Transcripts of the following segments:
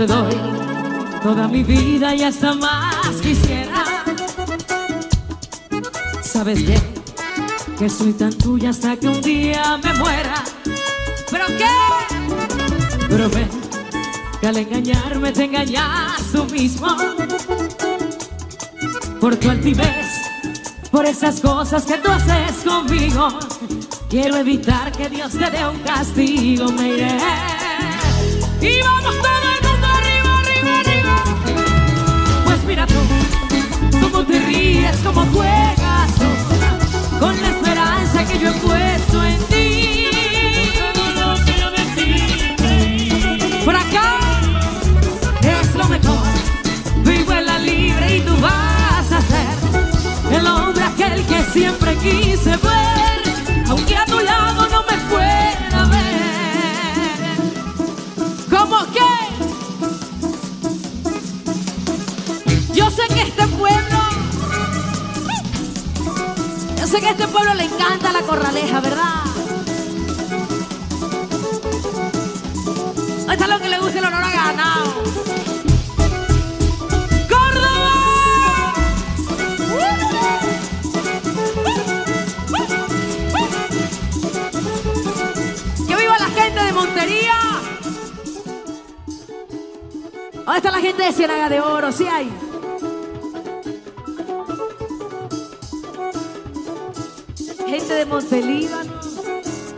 te doy toda mi vida y hasta más quisiera. Sabes bien que soy tan tuya hasta que un día me muera. ¿Pero qué? Pero ven, que al engañarme te engañas tú mismo. Por tu altivez, por esas cosas que tú haces conmigo. Quiero evitar que Dios te dé un castigo, me iré. Y vamos todo quise ver, aunque a tu lado no me pueda ver. ¿Cómo que? Yo sé que este pueblo, yo sé que este pueblo le encanta la corraleja, ¿verdad? Ahí está lo que le gusta el honor a ganado. Montería! ¿Dónde está la gente de Ciénaga de Oro? ¿Sí hay? Gente de Montelíbano,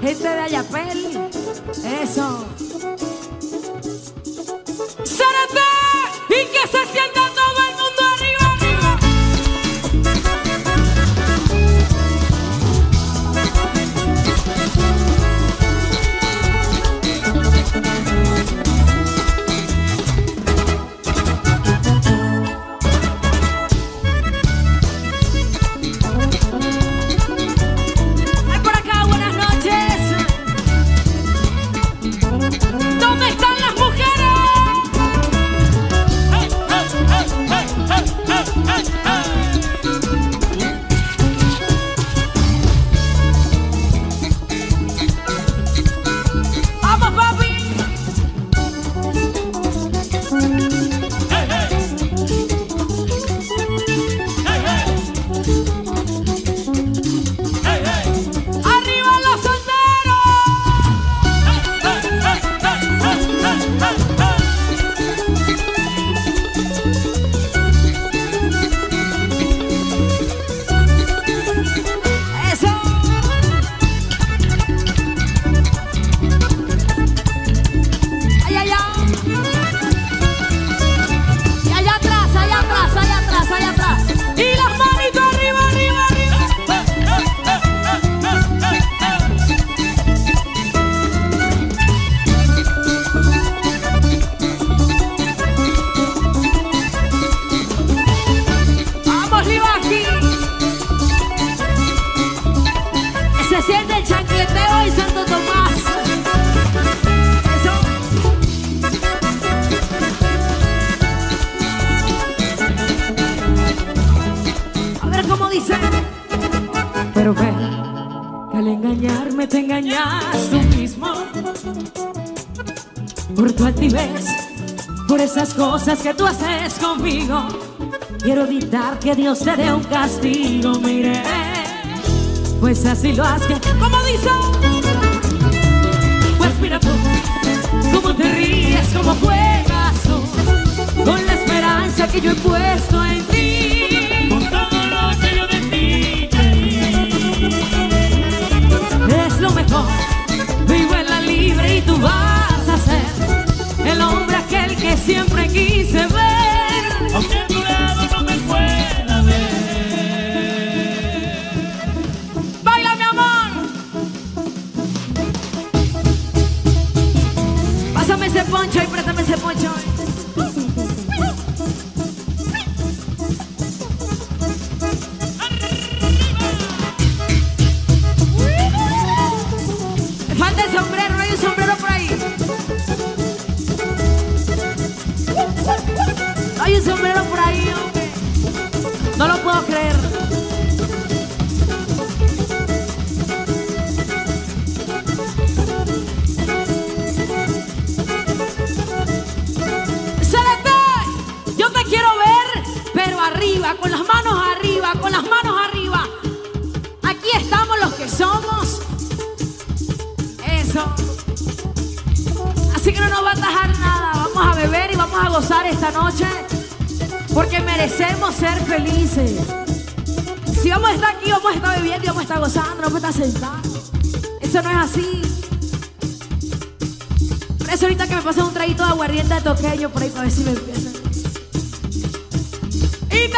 gente de Ayapel, eso. ¡Zárate! ¡Y que se sienta engañas tú mismo. Por tu altivez, por esas cosas que tú haces conmigo. Quiero evitar que Dios te dé un castigo, mire. Pues así lo haces. ¿Cómo dice? Pues mira tú, cómo te ríes, cómo ese poncho y préstame ese poncho. Falta el sombrero, hay un sombrero por ahí. Hay un sombrero por ahí, hombre. No lo puedo creer. Así que no nos va a atajar nada. Vamos a beber y vamos a gozar esta noche porque merecemos ser felices. Si vamos a estar aquí, vamos a estar bebiendo y vamos a estar gozando, vamos a estar sentados. Eso no es así. Por eso ahorita que me pasen un traguito de aguardiente de toqueño por ahí para ver si me empiezan. ¡Y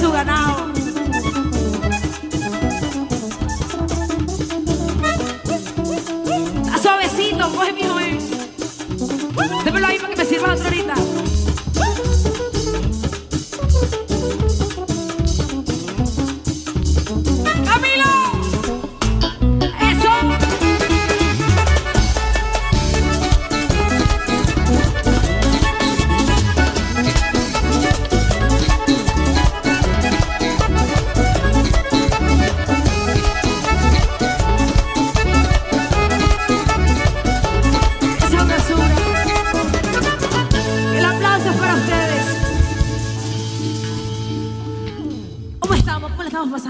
su ganado. Está suavecito, coge mi joven. Démelo ahí para que me sirva otro ahorita.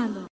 Pasando?